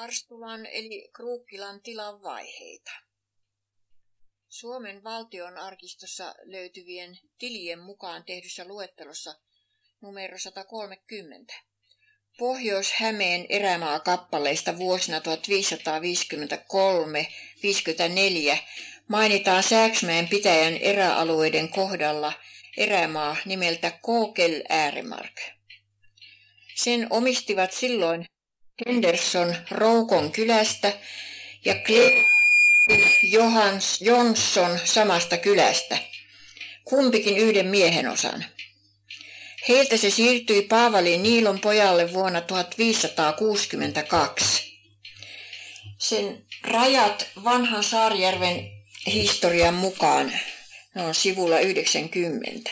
Karstulan eli Kruukkilan tilan vaiheita. Suomen valtion arkistossa löytyvien tilien mukaan tehdyssä luettelossa numero 130. Pohjois-Hämeen erämaa-kappaleista vuosina 1553-54 mainitaan Sääksmäen pitäjän eräalueiden kohdalla erämaa nimeltä Kookel Ääremark. Sen omistivat silloin Henderson Roukon kylästä ja Claire Johans Johnson samasta kylästä, kumpikin yhden miehen osan. Heiltä se siirtyi Paavaliin Niilon pojalle vuonna 1562. Sen rajat vanhan Saarijärven historian mukaan, ne on sivulla 90,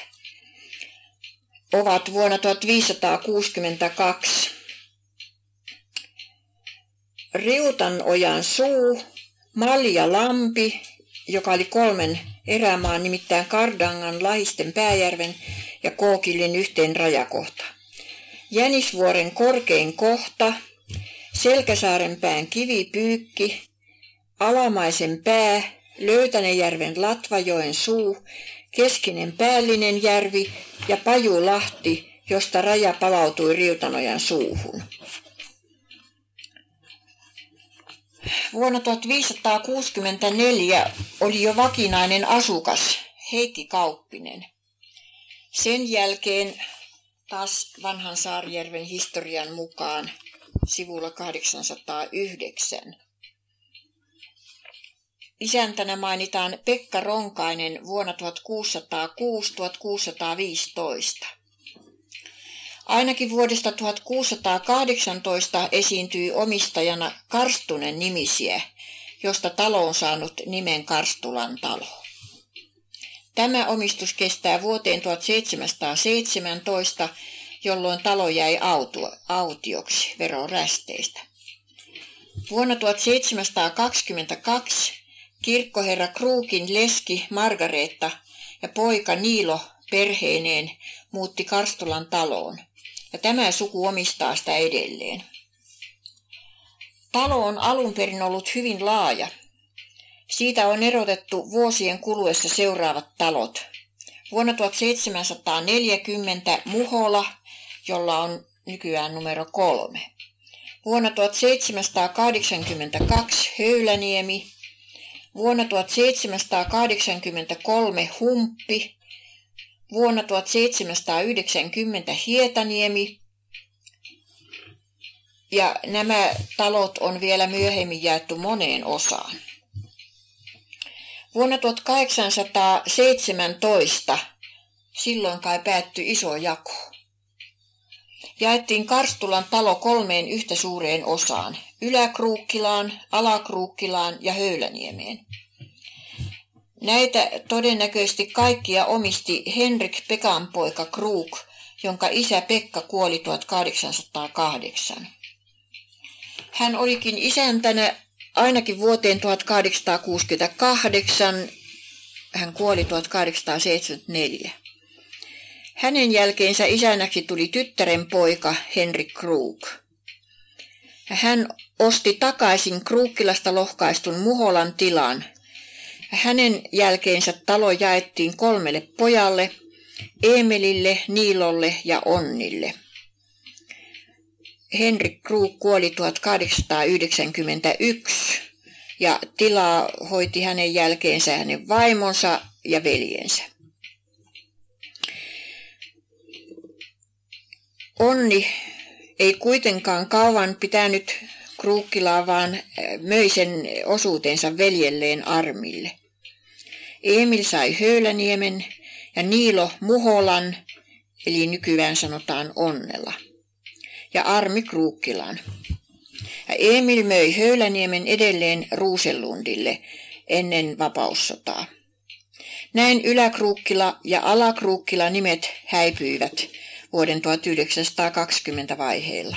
ovat vuonna 1562 Riutanojan suu, Malja Lampi, joka oli kolmen erämaan, nimittäin Kardangan, Lahisten, Pääjärven ja Kookilin yhteen rajakohta. Jänisvuoren korkein kohta, Selkäsaaren pään kivipyykki, Alamaisen pää, Löytänejärven Latvajoen suu, Keskinen päällinen järvi ja Pajulahti, josta raja palautui Riutanojan suuhun. Vuonna 1564 oli jo vakinainen asukas Heikki Kauppinen. Sen jälkeen taas vanhan Saarijärven historian mukaan sivulla 809. Isäntänä mainitaan Pekka Ronkainen vuonna 1606-1615. Ainakin vuodesta 1618 esiintyi omistajana Karstunen nimisiä, josta talo on saanut nimen Karstulan talo. Tämä omistus kestää vuoteen 1717, jolloin talo jäi autioksi verorästeistä. Vuonna 1722 kirkkoherra Kruukin leski Margareetta ja poika Niilo perheineen muutti Karstulan taloon – ja tämä suku omistaa sitä edelleen. Talo on alun perin ollut hyvin laaja. Siitä on erotettu vuosien kuluessa seuraavat talot. Vuonna 1740 Muhola, jolla on nykyään numero kolme. Vuonna 1782 Höyläniemi. Vuonna 1783 Humppi vuonna 1790 Hietaniemi. Ja nämä talot on vielä myöhemmin jaettu moneen osaan. Vuonna 1817 silloin kai päättyi iso jako. Jaettiin Karstulan talo kolmeen yhtä suureen osaan, Yläkruukkilaan, Alakruukkilaan ja Höyläniemeen. Näitä todennäköisesti kaikkia omisti Henrik Pekan poika Krug, jonka isä Pekka kuoli 1808. Hän olikin isäntänä ainakin vuoteen 1868, hän kuoli 1874. Hänen jälkeensä isänäksi tuli tyttären poika Henrik Krug. Hän osti takaisin Kruukkilasta lohkaistun Muholan tilan hänen jälkeensä talo jaettiin kolmelle pojalle, Emelille, Niilolle ja Onnille. Henrik Krug kuoli 1891 ja tilaa hoiti hänen jälkeensä hänen vaimonsa ja veljensä. Onni ei kuitenkaan kauan pitänyt Kruukkilaa, vaan möi sen osuutensa veljelleen Armille. Emil sai Höyläniemen ja Niilo Muholan, eli nykyään sanotaan Onnella, ja Armi Kruukkilan. Ja Emil möi Höyläniemen edelleen Ruusellundille ennen vapaussotaa. Näin Yläkruukkila ja Alakruukkila nimet häipyivät vuoden 1920 vaiheilla.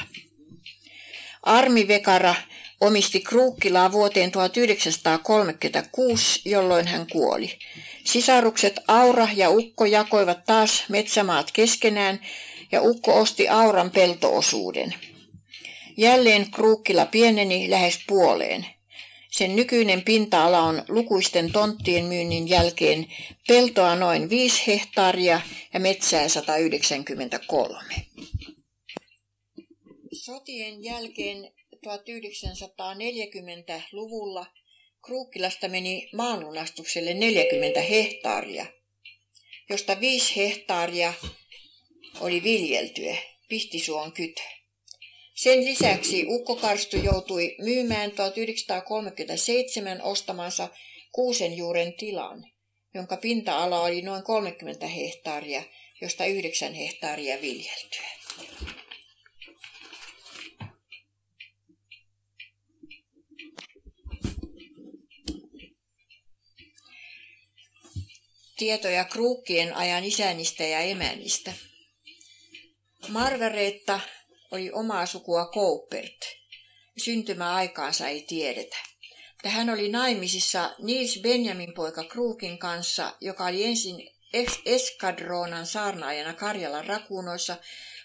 Armi Vekara omisti Kruukkilaa vuoteen 1936, jolloin hän kuoli. Sisarukset Aura ja Ukko jakoivat taas metsämaat keskenään ja Ukko osti Auran peltoosuuden. Jälleen Kruukkila pieneni lähes puoleen. Sen nykyinen pinta-ala on lukuisten tonttien myynnin jälkeen peltoa noin 5 hehtaaria ja metsää 193. Sotien jälkeen 1940-luvulla Kruukkilasta meni maanlunastukselle 40 hehtaaria, josta 5 hehtaaria oli viljeltyä, Pistisuon kytö. Sen lisäksi Ukko Karstu joutui myymään 1937 ostamansa kuusenjuuren tilan, jonka pinta-ala oli noin 30 hehtaaria, josta 9 hehtaaria viljeltyä. Tietoja Kruukkien ajan isänistä ja emänistä. Margareetta oli omaa sukua Koupert. Syntymäaikaansa ei tiedetä. Hän oli naimisissa Nils Benjamin poika Kruukin kanssa, joka oli ensin eskadronan saarnaajana Karjalan rakuunoissa,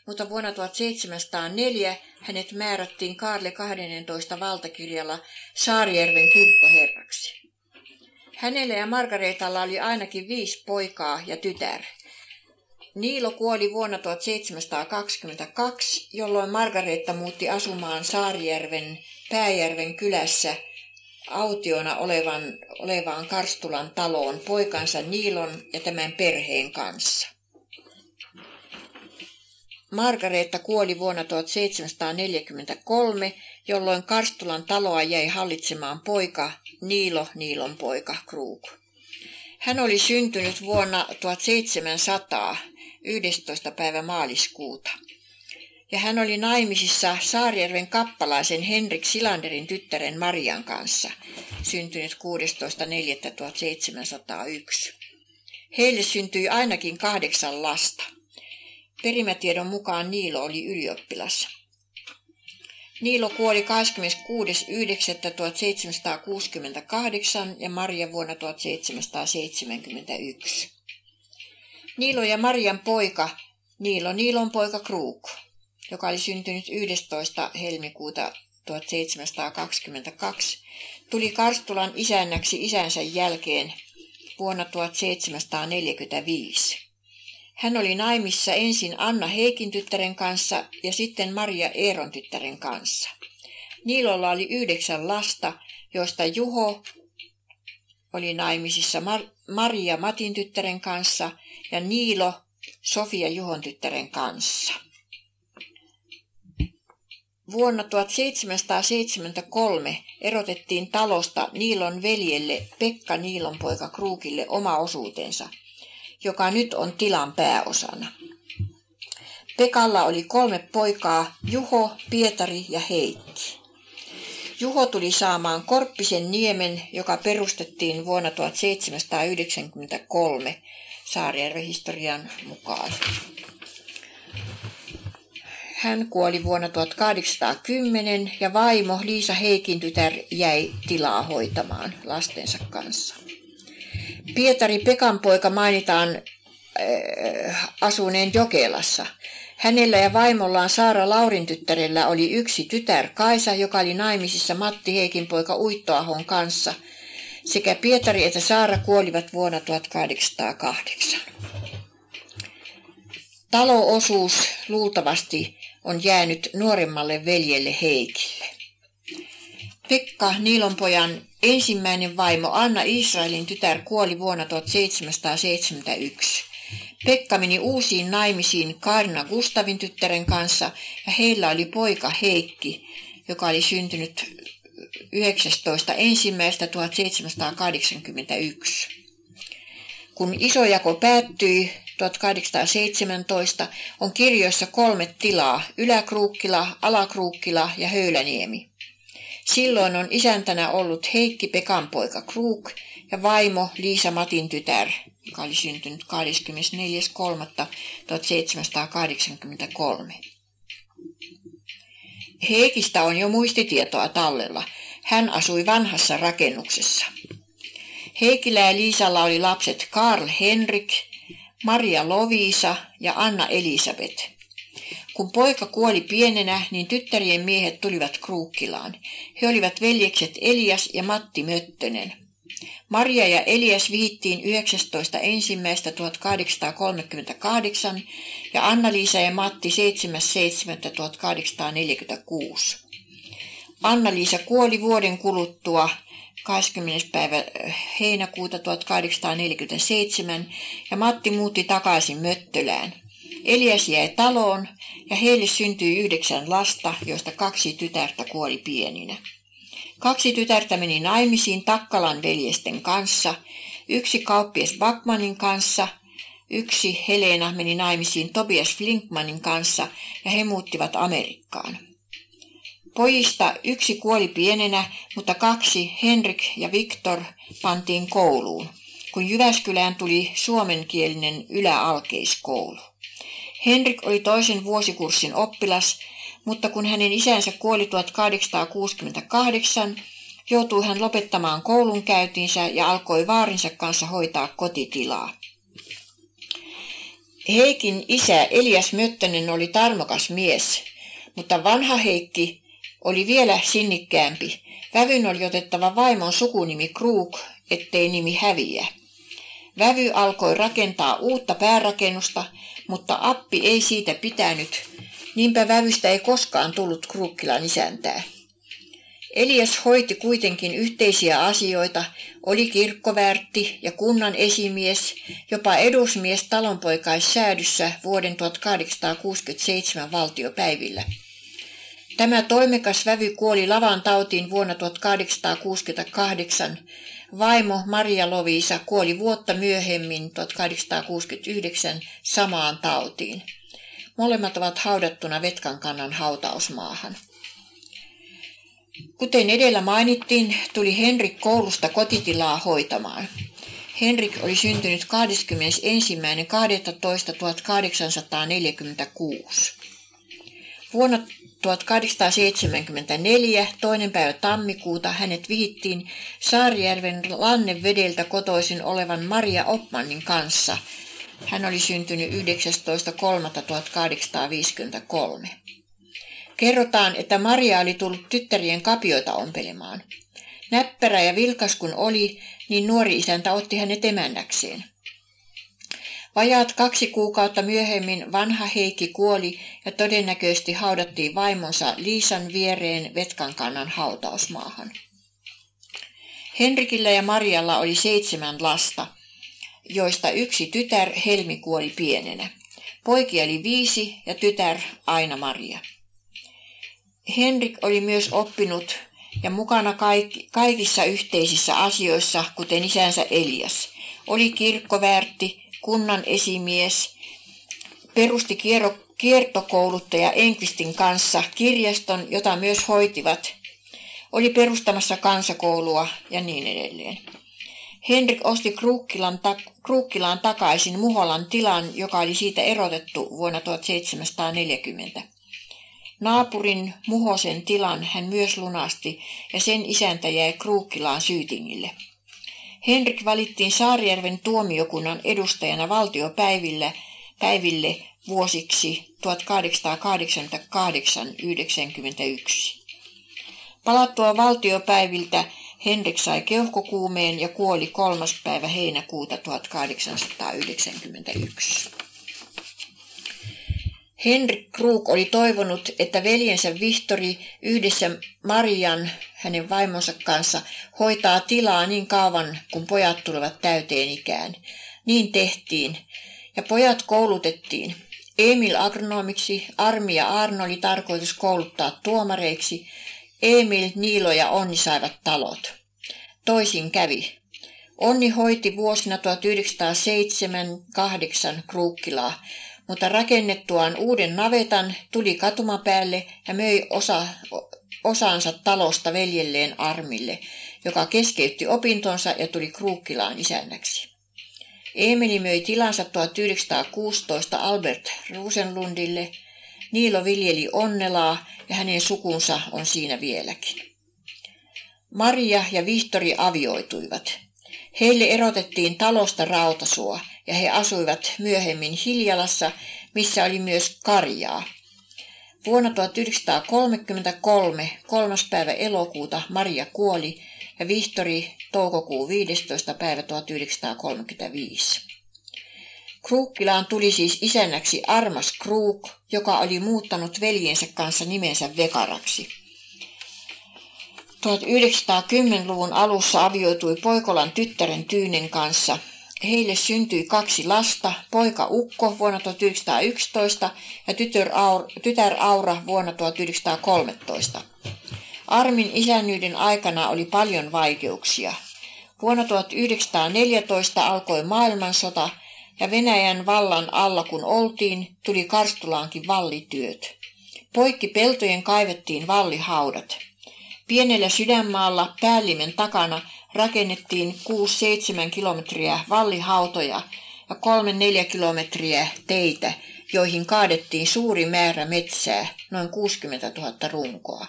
mutta vuonna 1704 hänet määrättiin Kaarle 12 valtakirjalla Saarijärven kirkkoherraksi. Hänellä ja Margaretalla oli ainakin viisi poikaa ja tytär. Niilo kuoli vuonna 1722, jolloin Margaretta muutti asumaan Saarijärven Pääjärven kylässä autiona olevan, olevaan Karstulan taloon poikansa Niilon ja tämän perheen kanssa. Margaretta kuoli vuonna 1743, jolloin Karstulan taloa jäi hallitsemaan poika Niilo Niilon poika Kruuk. Hän oli syntynyt vuonna 1700 11. päivä maaliskuuta. Ja hän oli naimisissa Saarijärven kappalaisen Henrik Silanderin tyttären Marian kanssa, syntynyt 16.4.1701. Heille syntyi ainakin kahdeksan lasta. Perimätiedon mukaan Niilo oli ylioppilas. Niilo kuoli 26.9.1768 ja Maria vuonna 1771. Niilo ja Marian poika, Niilo Niilon poika Kruuk, joka oli syntynyt 11. helmikuuta 1722, tuli Karstulan isännäksi isänsä jälkeen vuonna 1745. Hän oli naimissa ensin Anna Heikin tyttären kanssa ja sitten Maria Eeron tyttären kanssa. Niilolla oli yhdeksän lasta, joista Juho oli naimisissa Mar- Maria Matin tyttären kanssa ja Niilo Sofia Juhon tyttären kanssa. Vuonna 1773 erotettiin talosta Niilon veljelle Pekka Niilon poika Kruukille oma osuutensa, joka nyt on tilan pääosana. Pekalla oli kolme poikaa, Juho, Pietari ja Heikki. Juho tuli saamaan Korppisen niemen, joka perustettiin vuonna 1793 Saarijärven historian mukaan. Hän kuoli vuonna 1810 ja vaimo Liisa Heikin tytär jäi tilaa hoitamaan lastensa kanssa. Pietari Pekan poika mainitaan äh, asuneen Jokelassa. Hänellä ja vaimollaan Saara Laurin tyttärellä oli yksi tytär Kaisa, joka oli naimisissa Matti Heikin poika Uittoahon kanssa – sekä Pietari että Saara kuolivat vuonna 1808. Taloosuus luultavasti on jäänyt nuoremmalle veljelle Heikille. Pekka Niilonpojan ensimmäinen vaimo Anna Israelin tytär kuoli vuonna 1771. Pekka meni uusiin naimisiin Kaarina Gustavin tyttären kanssa ja heillä oli poika Heikki, joka oli syntynyt 19. ensimmäistä 1781. Kun isojako päättyi 1817, on kirjoissa kolme tilaa, Yläkruukkila, Alakruukkila ja Höyläniemi. Silloin on isäntänä ollut Heikki Pekan poika Kruuk ja vaimo Liisa Matin tytär, joka oli syntynyt 24.3.1783. Heikistä on jo muistitietoa tallella. Hän asui vanhassa rakennuksessa. Heikillä ja Liisalla oli lapset Karl Henrik, Maria Lovisa ja Anna Elisabeth. Kun poika kuoli pienenä, niin tyttärien miehet tulivat Kruukkilaan. He olivat veljekset Elias ja Matti Möttönen. Maria ja Elias vihittiin 19.1.1838 ja Anna-Liisa ja Matti 7.7.1846. Anna-Liisa kuoli vuoden kuluttua 20. päivä heinäkuuta 1847 ja Matti muutti takaisin Möttölään. Elias jäi taloon ja heille syntyi yhdeksän lasta, joista kaksi tytärtä kuoli pieninä. Kaksi tytärtä meni naimisiin Takkalan veljesten kanssa, yksi kauppias Backmanin kanssa, yksi Helena meni naimisiin Tobias Flinkmanin kanssa ja he muuttivat Amerikkaan. Pojista yksi kuoli pienenä, mutta kaksi, Henrik ja Viktor, pantiin kouluun, kun Jyväskylään tuli suomenkielinen yläalkeiskoulu. Henrik oli toisen vuosikurssin oppilas, mutta kun hänen isänsä kuoli 1868, joutui hän lopettamaan koulun käytinsä ja alkoi vaarinsa kanssa hoitaa kotitilaa. Heikin isä Elias Möttönen oli tarmokas mies, mutta vanha Heikki oli vielä sinnikkäämpi. Vävyn oli otettava vaimon sukunimi Kruuk, ettei nimi häviä. Vävy alkoi rakentaa uutta päärakennusta, mutta appi ei siitä pitänyt, niinpä vävystä ei koskaan tullut Krukkilan isäntää. Elias hoiti kuitenkin yhteisiä asioita, oli kirkkovärtti ja kunnan esimies, jopa edusmies talonpoikaissäädyssä vuoden 1867 valtiopäivillä. Tämä toimekas vävy kuoli lavan tautiin vuonna 1868. Vaimo Maria Loviisa kuoli vuotta myöhemmin 1869 samaan tautiin. Molemmat ovat haudattuna Vetkankannan hautausmaahan. Kuten edellä mainittiin, tuli Henrik koulusta kotitilaa hoitamaan. Henrik oli syntynyt 21.12.1846. Vuonna 1874, toinen päivä tammikuuta, hänet vihittiin Saarijärven Lannevedeltä kotoisin olevan Maria Opmannin kanssa. Hän oli syntynyt 19.3.1853. Kerrotaan, että Maria oli tullut tyttärien kapioita ompelemaan. Näppärä ja vilkas kun oli, niin nuori isäntä otti hänet emännäkseen. Vajaat kaksi kuukautta myöhemmin vanha Heikki kuoli ja todennäköisesti haudattiin vaimonsa Liisan viereen Vetkankannan hautausmaahan. Henrikillä ja Marialla oli seitsemän lasta, joista yksi tytär Helmi kuoli pienenä. Poikia oli viisi ja tytär Aina Maria. Henrik oli myös oppinut ja mukana kaikissa yhteisissä asioissa, kuten isänsä Elias. Oli kirkkoväärti, kunnan esimies, perusti kierro, kiertokouluttaja Enkvistin kanssa kirjaston, jota myös hoitivat, oli perustamassa kansakoulua ja niin edelleen. Henrik osti Kruukkilan ta- Kruukkilaan takaisin Muholan tilan, joka oli siitä erotettu vuonna 1740. Naapurin Muhosen tilan hän myös lunasti ja sen isäntä jäi Kruukkilaan syytingille. Henrik valittiin Saarijärven tuomiokunnan edustajana valtiopäiville päiville vuosiksi 1888-91. Palattua valtiopäiviltä Henrik sai keuhkokuumeen ja kuoli kolmas päivä heinäkuuta 1891. Henrik Krug oli toivonut, että veljensä Vihtori yhdessä Marian, hänen vaimonsa kanssa, hoitaa tilaa niin kauan, kun pojat tulevat täyteen ikään. Niin tehtiin, ja pojat koulutettiin. Emil agronomiksi, Armi ja Arno oli tarkoitus kouluttaa tuomareiksi, Emil, Niilo ja Onni saivat talot. Toisin kävi. Onni hoiti vuosina 1907-8 Kruukkilaa, mutta rakennettuaan uuden navetan tuli katumapäälle ja möi osa, osansa talosta veljelleen Armille, joka keskeytti opintonsa ja tuli Kruukkilaan isännäksi. Emeli möi tilansa 1916 Albert Rosenlundille. Niilo viljeli onnelaa ja hänen sukunsa on siinä vieläkin. Maria ja Vihtori avioituivat. Heille erotettiin talosta rautasua ja he asuivat myöhemmin Hiljalassa, missä oli myös karjaa. Vuonna 1933, kolmas päivä elokuuta, Maria kuoli ja Vihtori toukokuu 15. päivä 1935. Kruukkilaan tuli siis isännäksi Armas Kruuk, joka oli muuttanut veljensä kanssa nimensä Vekaraksi. 1910-luvun alussa avioitui Poikolan tyttären Tyynen kanssa. Heille syntyi kaksi lasta, poika Ukko vuonna 1911 ja tytär Aura, tytär Aura vuonna 1913. Armin isännyyden aikana oli paljon vaikeuksia. Vuonna 1914 alkoi maailmansota ja Venäjän vallan alla kun oltiin, tuli Karstulaankin vallityöt. Poikki peltojen kaivettiin vallihaudat. Pienellä sydänmaalla päällimen takana rakennettiin 6-7 kilometriä vallihautoja ja 3-4 kilometriä teitä, joihin kaadettiin suuri määrä metsää, noin 60 000 runkoa.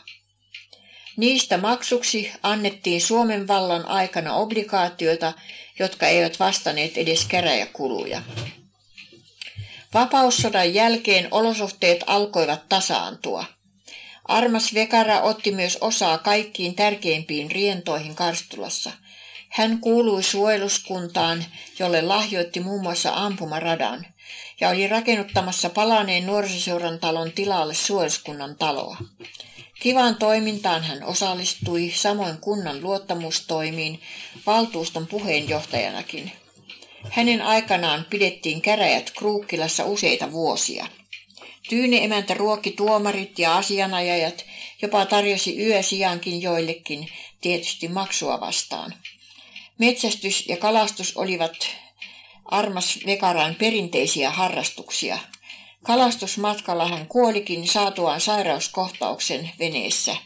Niistä maksuksi annettiin Suomen vallan aikana obligaatioita, jotka eivät vastanneet edes käräjäkuluja. Vapaussodan jälkeen olosuhteet alkoivat tasaantua. Armas Vekara otti myös osaa kaikkiin tärkeimpiin rientoihin Karstulassa. Hän kuului suojeluskuntaan, jolle lahjoitti muun muassa ampumaradan, ja oli rakennuttamassa palaneen nuorisoseuran talon tilalle suojeluskunnan taloa. Kivaan toimintaan hän osallistui samoin kunnan luottamustoimiin valtuuston puheenjohtajanakin. Hänen aikanaan pidettiin käräjät Kruukkilassa useita vuosia. Tyyni emäntä ruokki tuomarit ja asianajajat, jopa tarjosi yösijankin joillekin, tietysti maksua vastaan. Metsästys ja kalastus olivat Armas Vekaran perinteisiä harrastuksia – Kalastusmatkalla hän kuolikin saatuaan sairauskohtauksen veneessä 26.8.1936.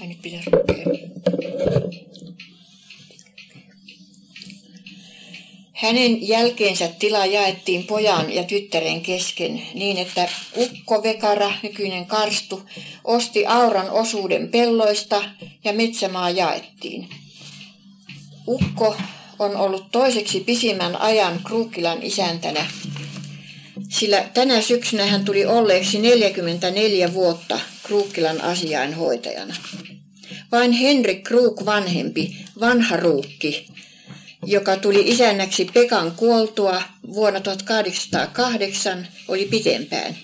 Ai nyt. Hänen jälkeensä tila jaettiin pojan ja tyttären kesken niin, että Ukko Vekara, nykyinen Karstu, osti Auran osuuden pelloista ja metsämaa jaettiin. Ukko on ollut toiseksi pisimmän ajan Kruukkilan isäntänä, sillä tänä syksynä hän tuli olleeksi 44 vuotta Kruukkilan asiainhoitajana. Vain Henrik Kruuk vanhempi, vanha ruukki, joka tuli isännäksi Pekan kuoltua vuonna 1808, oli pitempään.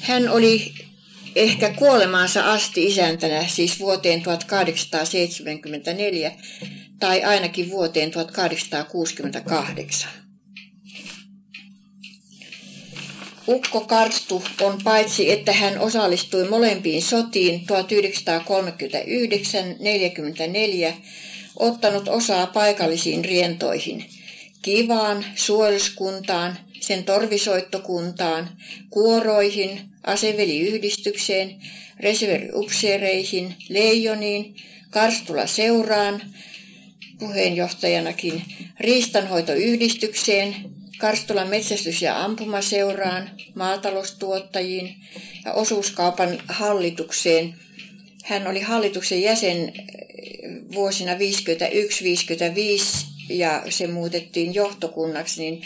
Hän oli ehkä kuolemaansa asti isäntänä, siis vuoteen 1874 tai ainakin vuoteen 1868. Ukko Karstu on paitsi, että hän osallistui molempiin sotiin 1939-44, ottanut osaa paikallisiin rientoihin, Kivaan, suojeluskuntaan, sen torvisoittokuntaan, kuoroihin, aseveliyhdistykseen, reserviupseereihin, leijoniin, Karstula seuraan, puheenjohtajanakin, riistanhoitoyhdistykseen, Karstulan metsästys- ja ampumaseuraan, maataloustuottajiin ja osuuskaupan hallitukseen. Hän oli hallituksen jäsen vuosina 51-55 ja se muutettiin johtokunnaksi, niin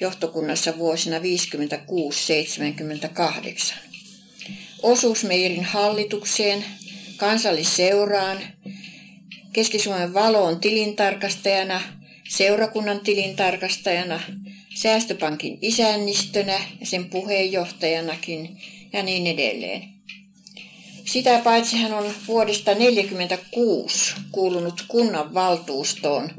johtokunnassa vuosina 56-78. Osuusmeirin hallitukseen, kansallisseuraan, Keski-Suomen valoon tilintarkastajana, seurakunnan tilintarkastajana, säästöpankin isännistönä ja sen puheenjohtajanakin ja niin edelleen. Sitä paitsi hän on vuodesta 1946 kuulunut kunnan valtuustoon.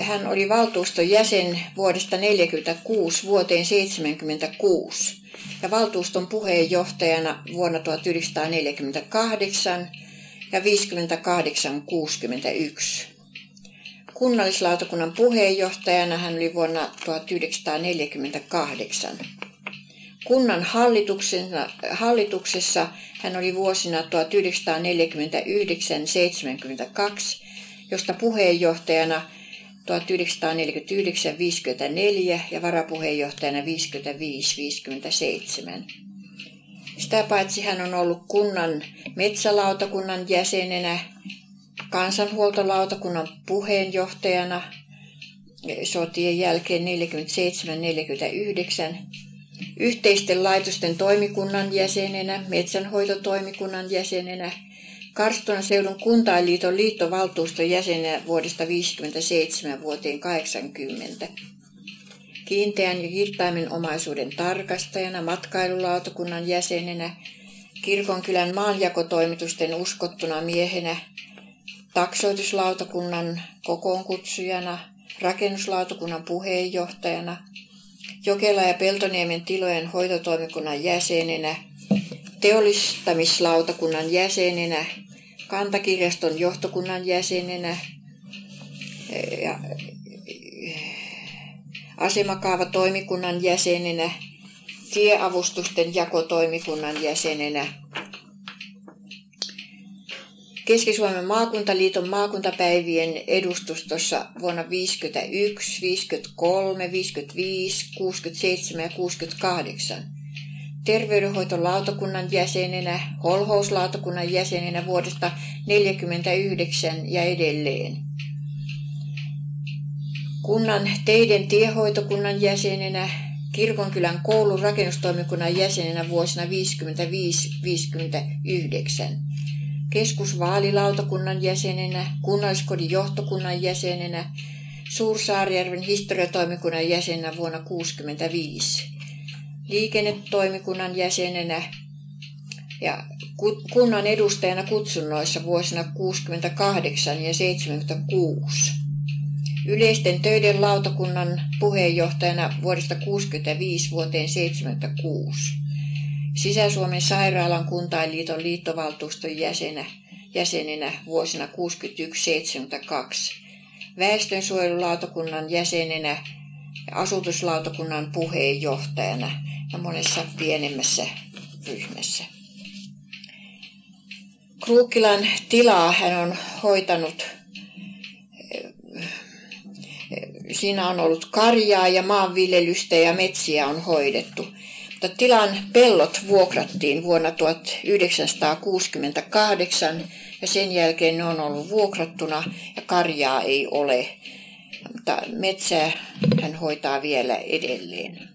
Hän oli valtuuston jäsen vuodesta 1946 vuoteen 1976 ja valtuuston puheenjohtajana vuonna 1948 ja 58-61. Kunnallislautakunnan puheenjohtajana hän oli vuonna 1948. Kunnan hallituksessa hän oli vuosina 1949-72, josta puheenjohtajana 1949-54 ja varapuheenjohtajana 55-57. Sitä paitsi hän on ollut kunnan metsälautakunnan jäsenenä, kansanhuoltolautakunnan puheenjohtajana sotien jälkeen 47-49, yhteisten laitosten toimikunnan jäsenenä, metsänhoitotoimikunnan jäsenenä, Karstunan seudun kuntainliiton liittovaltuuston jäsenenä vuodesta 1957 vuoteen 80. Kiinteän ja kirtaimen omaisuuden tarkastajana, matkailulautakunnan jäsenenä, kirkonkylän maanjakotoimitusten uskottuna miehenä, taksoituslautakunnan kokoonkutsujana, rakennuslautakunnan puheenjohtajana, Jokela ja Peltoniemen tilojen hoitotoimikunnan jäsenenä, teollistamislautakunnan jäsenenä, kantakirjaston johtokunnan jäsenenä ja asemakaavatoimikunnan jäsenenä, tieavustusten jakotoimikunnan jäsenenä, Keski-Suomen maakuntaliiton maakuntapäivien edustustossa vuonna 51, 53, 55, 67 ja 68. Terveydenhoitolautakunnan jäsenenä, holhouslautakunnan jäsenenä vuodesta 1949 ja edelleen. Kunnan teiden tiehoitokunnan jäsenenä, Kirkonkylän koulun rakennustoimikunnan jäsenenä vuosina 55-59 keskusvaalilautakunnan jäsenenä, kunnalliskodin johtokunnan jäsenenä, Suursaarijärven historiatoimikunnan jäsenenä vuonna 1965, liikennetoimikunnan jäsenenä ja kunnan edustajana kutsunnoissa vuosina 68 ja 76. Yleisten töiden lautakunnan puheenjohtajana vuodesta 65 vuoteen 76 Sisä-Suomen sairaalan kuntainliiton liittovaltuuston jäsenä, jäsenenä vuosina 61-72, väestönsuojelulautakunnan jäsenenä ja asutuslautakunnan puheenjohtajana ja monessa pienemmässä ryhmässä. Kruukkilan tilaa hän on hoitanut Siinä on ollut karjaa ja maanviljelystä ja metsiä on hoidettu. Mutta tilan pellot vuokrattiin vuonna 1968 ja sen jälkeen ne on ollut vuokrattuna ja karjaa ei ole. Mutta metsää hän hoitaa vielä edelleen.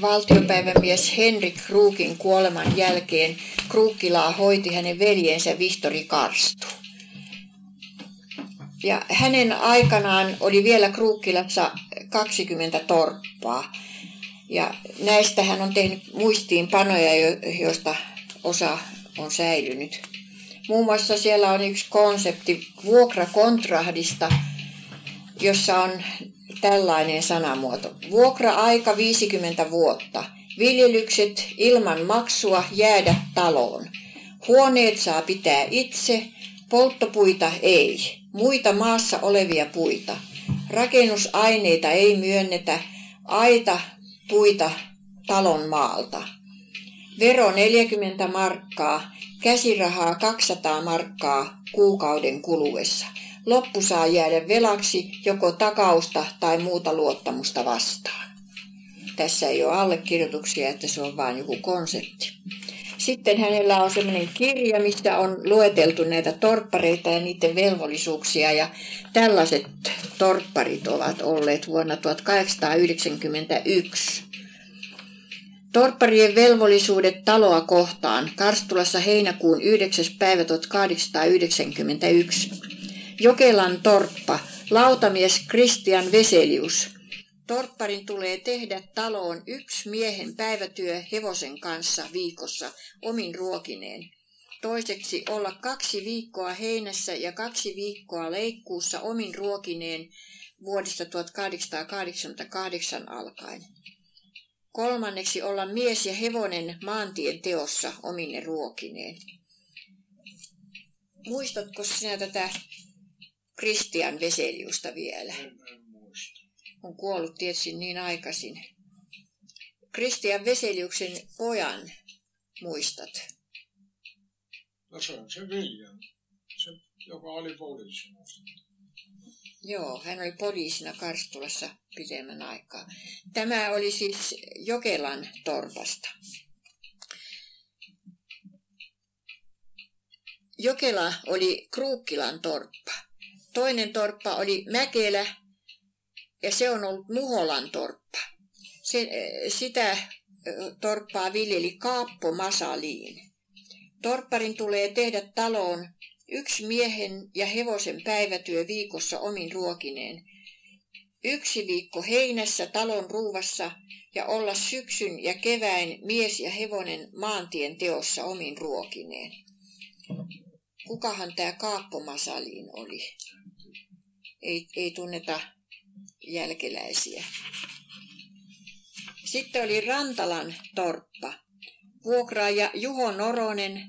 Valtiopäivämies Henrik Kruukin kuoleman jälkeen Kruukkilaa hoiti hänen veljensä Vihtori Karstu. Ja hänen aikanaan oli vielä Kruukkilassa 20 torppaa. Ja näistä hän on tehnyt muistiinpanoja, joista osa on säilynyt. Muun muassa siellä on yksi konsepti vuokrakontrahdista, jossa on tällainen sanamuoto. Vuokra-aika 50 vuotta. Viljelykset ilman maksua jäädä taloon. Huoneet saa pitää itse, polttopuita ei muita maassa olevia puita. Rakennusaineita ei myönnetä, aita puita talon maalta. Vero 40 markkaa, käsirahaa 200 markkaa kuukauden kuluessa. Loppu saa jäädä velaksi joko takausta tai muuta luottamusta vastaan. Tässä ei ole allekirjoituksia, että se on vain joku konsepti. Sitten hänellä on sellainen kirja, mistä on lueteltu näitä torppareita ja niiden velvollisuuksia. Ja tällaiset torpparit ovat olleet vuonna 1891. Torpparien velvollisuudet taloa kohtaan Karstulassa heinäkuun 9. päivä 1891. Jokelan torppa, lautamies Christian Veselius – Torpparin tulee tehdä taloon yksi miehen päivätyö hevosen kanssa viikossa omin ruokineen. Toiseksi olla kaksi viikkoa heinässä ja kaksi viikkoa leikkuussa omin ruokineen vuodesta 1888 alkaen. Kolmanneksi olla mies ja hevonen maantien teossa omine ruokineen. Muistatko sinä tätä Kristian Veseliusta vielä? On kuollut tietysti niin aikaisin. Kristian Veseliuksen pojan muistat? No se on se Viljan, se, joka oli poliisina. Joo, hän oli poliisina Karstulassa pidemmän aikaa. Tämä oli siis Jokelan torpasta. Jokela oli Kruukkilan torppa. Toinen torppa oli Mäkelä ja se on ollut Muholan torppa. Se, sitä torppaa viljeli Kaappo Masaliin. Torpparin tulee tehdä taloon yksi miehen ja hevosen päivätyö viikossa omin ruokineen. Yksi viikko heinässä talon ruuvassa ja olla syksyn ja keväin mies ja hevonen maantien teossa omin ruokineen. Kukahan tämä Kaappo Masaliin oli? Ei, ei tunneta jälkeläisiä. Sitten oli Rantalan torppa. Vuokraaja Juho Noronen.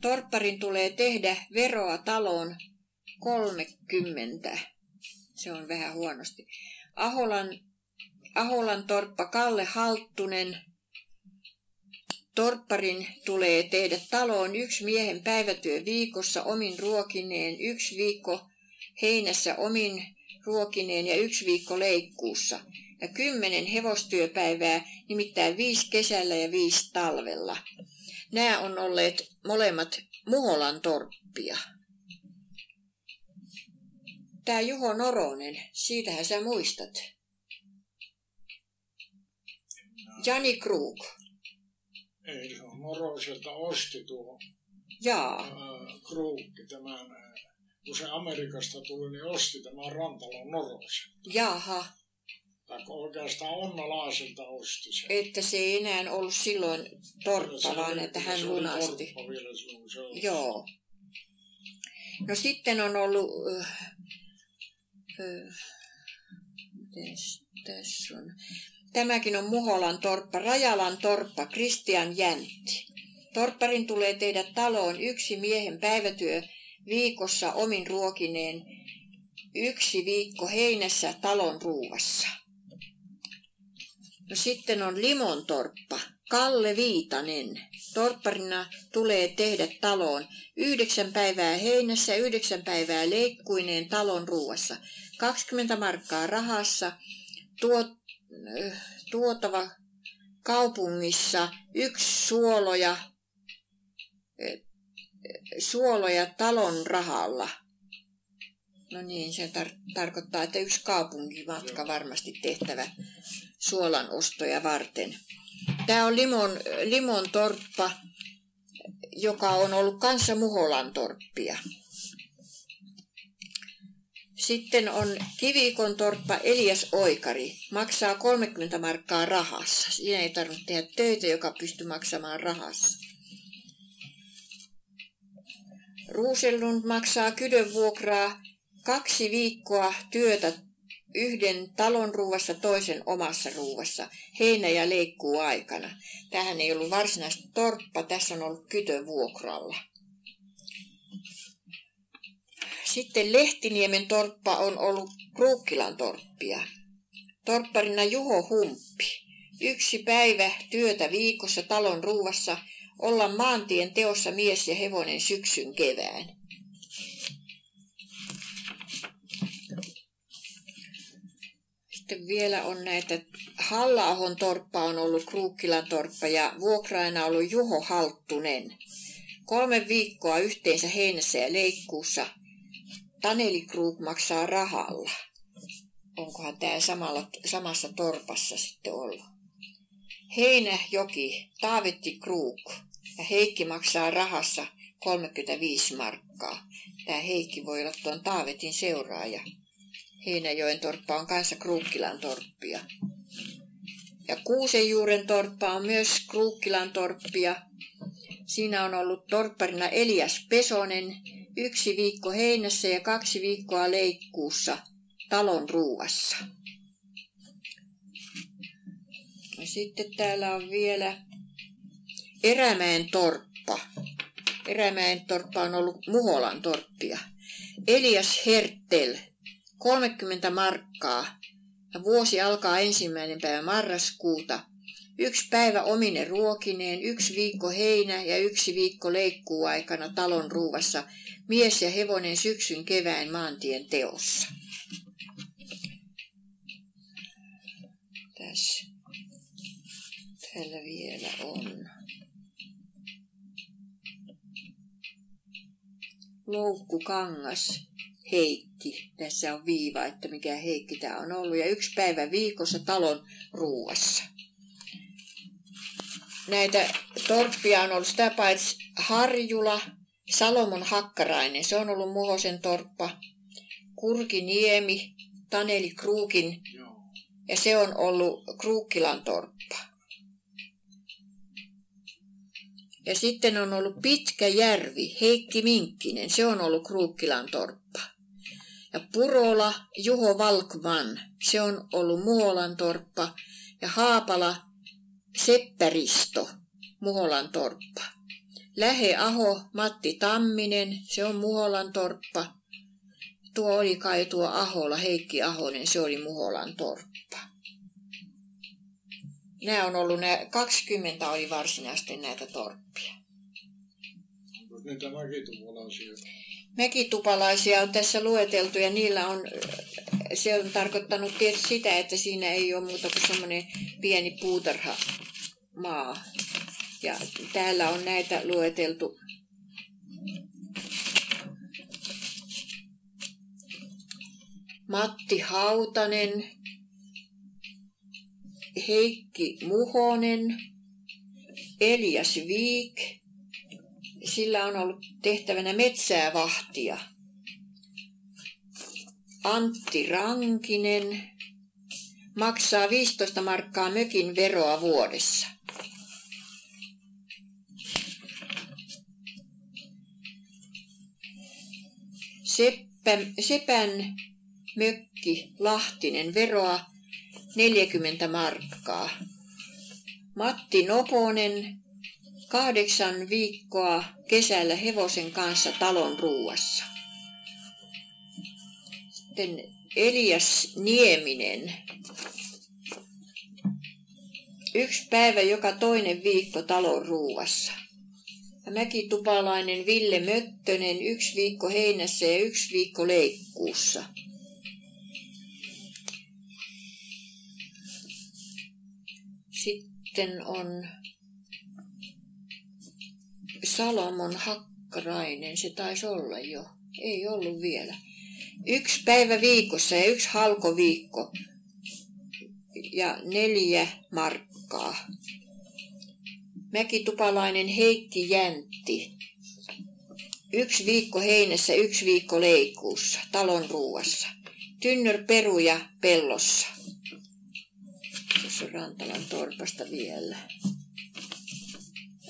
Torpparin tulee tehdä veroa taloon 30. Se on vähän huonosti. Aholan, Aholan torppa Kalle Halttunen. Torpparin tulee tehdä taloon yksi miehen päivätyö viikossa omin ruokineen, yksi viikko heinässä omin ruokineen ja yksi viikko leikkuussa ja kymmenen hevostyöpäivää, nimittäin viisi kesällä ja viisi talvella. Nämä on olleet molemmat Muholan torppia. Tämä Juho Noronen, siitähän sä muistat. Jani Krug. Ei, Noroselta osti tuo Jaa, Kruukki tämän, kun se Amerikasta tuli, niin osti tämän Rantalon Norosen. jaha, Tai oikeastaan Onnalaiselta osti sen. että se ei enää ollut silloin torppa, Se vaan oli- että se hän oli lunasti. torppa vielä silloin, se osti. Joo. No sitten on ollut, äh, äh, mites tässä on, tämäkin on Muholan torppa, Rajalan torppa, Kristian Jäntti. Torpparin tulee tehdä taloon yksi miehen päivätyö viikossa omin ruokineen, yksi viikko heinässä talon ruuvassa. No sitten on Limon torppa, Kalle Viitanen. Torpparina tulee tehdä taloon yhdeksän päivää heinässä, yhdeksän päivää leikkuineen talon ruuassa. 20 markkaa rahassa, tuot, tuotava kaupungissa yksi suoloja, suoloja talon rahalla. No niin, se tar- tarkoittaa, että yksi kaupunkimatka varmasti tehtävä suolan ostoja varten. Tämä on Limon, Limon torppa, joka on ollut kanssa Muholan torppia. Sitten on Kivikon torppa Elias Oikari. Maksaa 30 markkaa rahassa. Siinä ei tarvitse tehdä töitä, joka pystyy maksamaan rahassa. Ruusellund maksaa kydön vuokraa kaksi viikkoa työtä yhden talon ruuvassa, toisen omassa ruuvassa, heinä- ja leikkuu aikana. Tähän ei ollut varsinaista torppa, tässä on ollut kytön vuokralla. Sitten Lehtiniemen torppa on ollut Kruukkilan torppia. Torpparina Juho Humppi. Yksi päivä työtä viikossa talon ruuvassa, olla maantien teossa mies ja hevonen syksyn kevään. Sitten vielä on näitä, halla torppa on ollut Kruukkilan torppa ja vuokraina ollut Juho Halttunen. Kolme viikkoa yhteensä heinässä ja leikkuussa. Taneli Kruuk maksaa rahalla. Onkohan tämä samalla, samassa torpassa sitten ollut? Heinäjoki, Taavetti Kruuk ja Heikki maksaa rahassa 35 markkaa. Tämä Heikki voi olla tuon Taavetin seuraaja. Heinäjoen torppa on kanssa Kruukkilan torppia. Ja Kuusenjuuren torppa on myös Kruukkilan torppia. Siinä on ollut torpparina Elias Pesonen, yksi viikko heinässä ja kaksi viikkoa leikkuussa talon ruuassa. Ja sitten täällä on vielä Erämäen torppa. Erämäen torppa on ollut Muholan torppia. Elias Hertel, 30 markkaa. Ja vuosi alkaa ensimmäinen päivä marraskuuta. Yksi päivä ominen ruokineen, yksi viikko heinä ja yksi viikko leikkuu aikana talon ruuvassa, mies ja hevonen syksyn kevään maantien teossa. Tässä. Täällä vielä on. Loukkukangas Heikki. Tässä on viiva, että mikä Heikki tämä on ollut. Ja yksi päivä viikossa talon ruuassa. Näitä torppia on ollut sitä paitsi Harjula, Salomon Hakkarainen, se on ollut Muhosen torppa, Kurkiniemi, Taneli Kruukin ja se on ollut Kruukkilan torppa. Ja sitten on ollut Pitkä järvi, Heikki Minkkinen, se on ollut Kruukkilan torppa. Ja Purola, Juho Valkman, se on ollut Muolan torppa. Ja Haapala, Seppäristo, Muholan torppa. Lähe Aho, Matti Tamminen, se on Muholan torppa. Tuo oli kai tuo Ahola, Heikki Ahonen, se oli Muholan torppa. Nämä on ollut, nämä 20 oli varsinaisesti näitä torppia. Niitä mäkitupalaisia? Mäkitupalaisia on tässä lueteltu ja niillä on, se on tarkoittanut tietysti sitä, että siinä ei ole muuta kuin semmoinen pieni puutarha maa. Ja täällä on näitä lueteltu. Matti Hautanen, Heikki Muhonen, Elias Viik, sillä on ollut tehtävänä metsää vahtia. Antti Rankinen maksaa 15 markkaa mökin veroa vuodessa. Seppä, Sepän mökki Lahtinen veroa 40 markkaa. Matti Noponen kahdeksan viikkoa kesällä hevosen kanssa talon ruuassa. Sitten Elias Nieminen. Yksi päivä joka toinen viikko talon ruuassa. Mäkitupalainen Ville Möttönen yksi viikko heinässä ja yksi viikko leikkuussa. Sitten on Salomon Hakkarainen, se taisi olla jo. Ei ollut vielä. Yksi päivä viikossa ja yksi halkoviikko ja neljä markkaa. Mäkitupalainen Heikki Jäntti. Yksi viikko heinässä, yksi viikko leikuussa, talon ruuassa. Tynnör peruja pellossa. Rantalan torpasta vielä.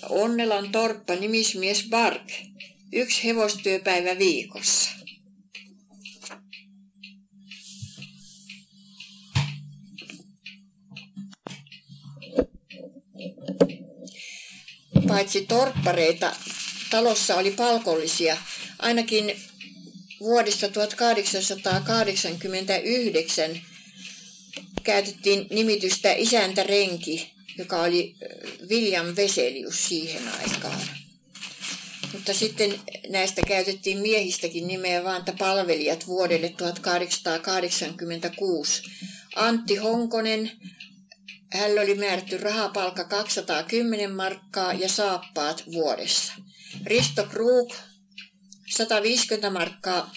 Onnelan torppa nimismies Bark. Yksi hevostyöpäivä viikossa. Paitsi torppareita, talossa oli palkollisia. Ainakin vuodesta 1889 käytettiin nimitystä isäntärenki joka oli William Veselius siihen aikaan. Mutta sitten näistä käytettiin miehistäkin nimeä vaan, että palvelijat vuodelle 1886. Antti Honkonen, hän oli määrätty rahapalkka 210 markkaa ja saappaat vuodessa. Risto Krug, 150 markkaa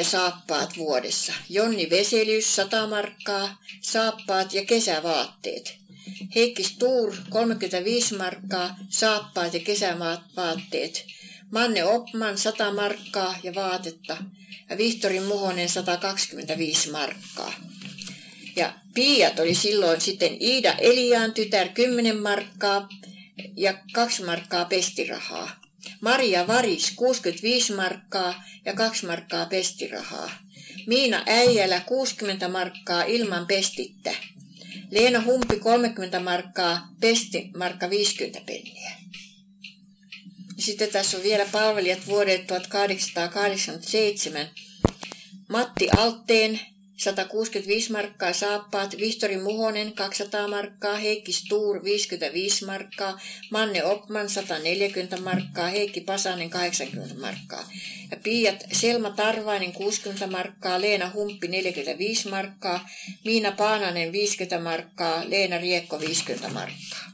ja saappaat vuodessa. Jonni Veselius, 100 markkaa, saappaat ja kesävaatteet. Heikki Stuur 35 markkaa, saappaat ja kesävaatteet. Manne Opman 100 markkaa ja vaatetta. Ja Vihtori Muhonen 125 markkaa. Ja Piiat oli silloin sitten Iida Eliaan tytär 10 markkaa ja 2 markkaa pestirahaa. Maria Varis 65 markkaa ja 2 markkaa pestirahaa. Miina Äijälä 60 markkaa ilman pestittä. Leena Humpi 30 markkaa, Pesti markka 50 penniä. Sitten tässä on vielä palvelijat vuodet 1887. Matti Alteen 165 markkaa saappaat, Vihtori Muhonen 200 markkaa, Heikki Stuur 55 markkaa, Manne Opman 140 markkaa, Heikki Pasanen 80 markkaa. Ja Piiat Selma Tarvainen 60 markkaa, Leena Humppi 45 markkaa, Miina Paananen 50 markkaa, Leena Riekko 50 markkaa.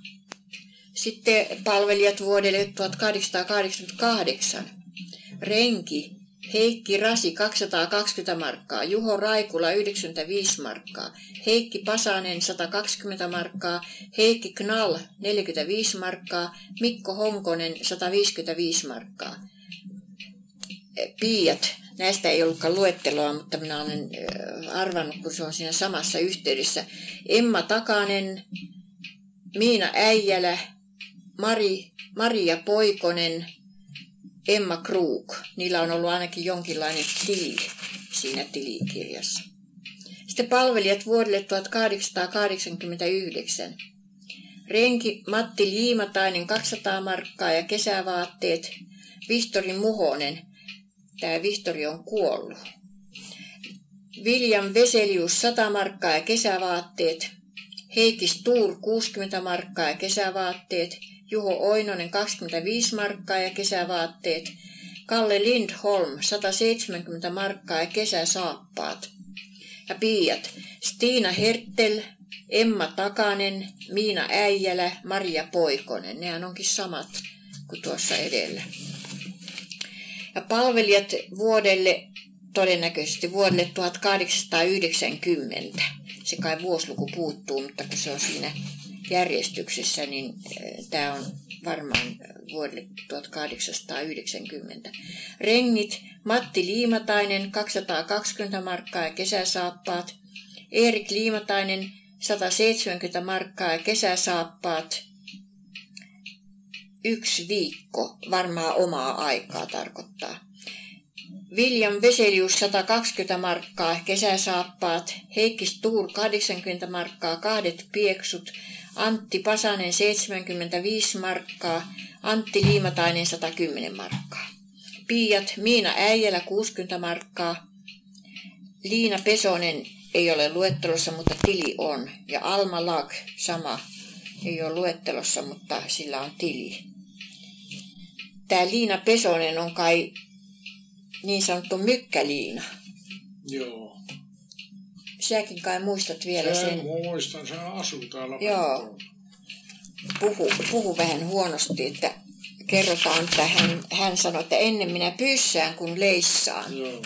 Sitten palvelijat vuodelle 1888. Renki Heikki Rasi 220 markkaa, Juho Raikula 95 markkaa, Heikki Pasanen 120 markkaa, Heikki Knall 45 markkaa, Mikko Honkonen 155 markkaa. Piiat, näistä ei ollutkaan luetteloa, mutta minä olen arvannut, kun se on siinä samassa yhteydessä. Emma Takanen, Miina Äijälä, Mari, Maria Poikonen, Emma Krug. Niillä on ollut ainakin jonkinlainen tili siinä tilikirjassa. Sitten palvelijat vuodelle 1889. Renki Matti Liimatainen 200 markkaa ja kesävaatteet. Vihtori Muhonen. Tämä Vihtori on kuollut. William Veselius 100 markkaa ja kesävaatteet. Heikki Stuur 60 markkaa ja kesävaatteet. Juho Oinonen 25 markkaa ja kesävaatteet, Kalle Lindholm 170 markkaa ja kesäsaappaat. Ja piiat Stiina Hertel, Emma Takanen, Miina Äijälä, Maria Poikonen. Nehän onkin samat kuin tuossa edellä. Ja palvelijat vuodelle, todennäköisesti vuodelle 1890. Se kai vuosiluku puuttuu, mutta se on siinä järjestyksessä, niin tämä on varmaan vuodelle 1890. Rengit Matti Liimatainen 220 markkaa ja kesäsaappaat. Erik Liimatainen 170 markkaa ja kesäsaappaat. Yksi viikko, varmaan omaa aikaa tarkoittaa. William Veselius 120 markkaa, kesäsaappaat, Heikki Stuur 80 markkaa, kahdet pieksut, Antti Pasanen 75 markkaa, Antti Liimatainen 110 markkaa. Piiat Miina Äijälä 60 markkaa, Liina Pesonen ei ole luettelossa, mutta tili on. Ja Alma Lag sama, ei ole luettelossa, mutta sillä on tili. Tämä Liina Pesonen on kai niin sanottu mykkäliina. Joo. Säkin kai muistat vielä sen. sen. muistan, se asuu täällä. Joo. Puhu, puhu vähän huonosti, että kerrotaan, että hän, hän sanoi, että ennen minä pyssään kuin leissaan. Joo.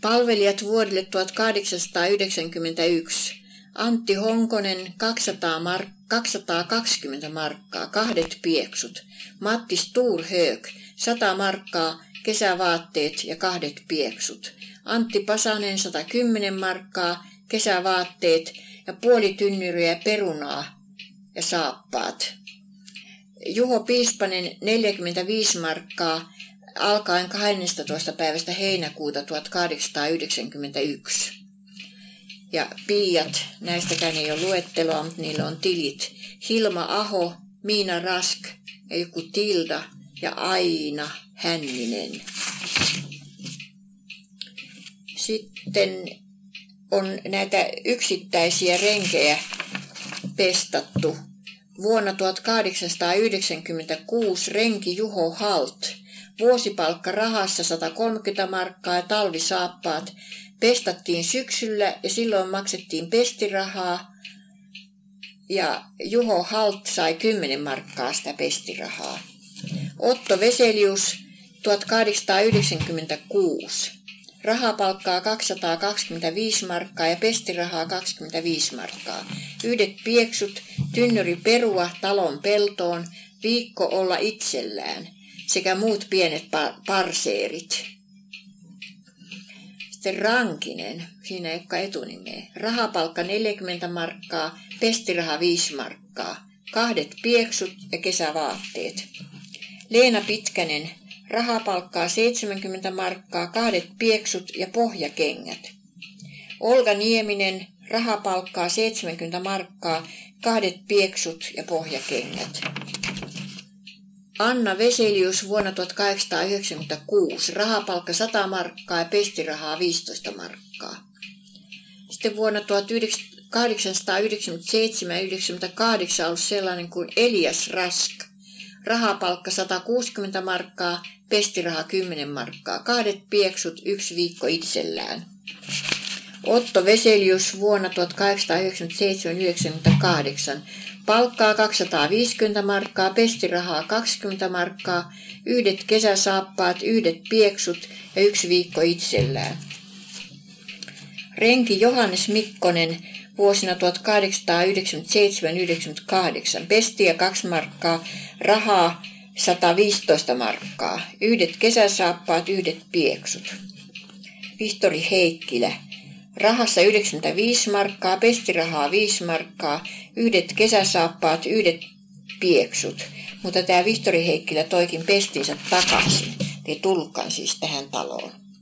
Palvelijat vuodelle 1891. Antti Honkonen 200 mark- 220 markkaa, kahdet pieksut. Matti Sturhög 100 markkaa, kesävaatteet ja kahdet pieksut. Antti Pasanen 110 markkaa, kesävaatteet ja puoli tynnyriä perunaa ja saappaat. Juho Piispanen 45 markkaa alkaen 12. päivästä heinäkuuta 1891. Ja piiat, näistäkään ei ole luetteloa, mutta niillä on tilit. Hilma Aho, Miina Rask ja joku Tilda ja Aina Hänninen. Sitten on näitä yksittäisiä renkejä pestattu. Vuonna 1896 renki Juho Halt. Vuosipalkka rahassa 130 markkaa ja talvisaappaat pestattiin syksyllä ja silloin maksettiin pestirahaa. Ja Juho Halt sai 10 markkaa sitä pestirahaa. Otto Veselius 1896. Rahapalkkaa 225 markkaa ja pestirahaa 25 markkaa. Yhdet pieksut, tynnyri perua talon peltoon, viikko olla itsellään sekä muut pienet parseerit. Sitten Rankinen, siinä ei olekaan etunimeä. Rahapalkka 40 markkaa, pestiraha 5 markkaa. Kahdet pieksut ja kesävaatteet. Leena Pitkänen, rahapalkkaa 70 markkaa, kahdet pieksut ja pohjakengät. Olga Nieminen, rahapalkkaa 70 markkaa, kahdet pieksut ja pohjakengät. Anna Veselius vuonna 1896, rahapalkka 100 markkaa ja pestirahaa 15 markkaa. Sitten vuonna 1897 ja 98 ollut sellainen kuin Elias Rask, rahapalkka 160 markkaa, pestiraha 10 markkaa, kahdet pieksut, yksi viikko itsellään. Otto Veselius vuonna 1897-98, palkkaa 250 markkaa, pestirahaa 20 markkaa, yhdet kesäsaappaat, yhdet pieksut ja yksi viikko itsellään. Renki Johannes Mikkonen vuosina 1897-98, pestiä 2 markkaa, rahaa 115 markkaa, yhdet kesäsaappaat, yhdet pieksut. Vihtori Heikkilä, rahassa 95 markkaa, pestirahaa 5 markkaa, yhdet kesäsaappaat, yhdet pieksut. Mutta tämä Vihtori Heikkilä toikin pestinsä takaisin. Te tulkkaan siis tähän taloon.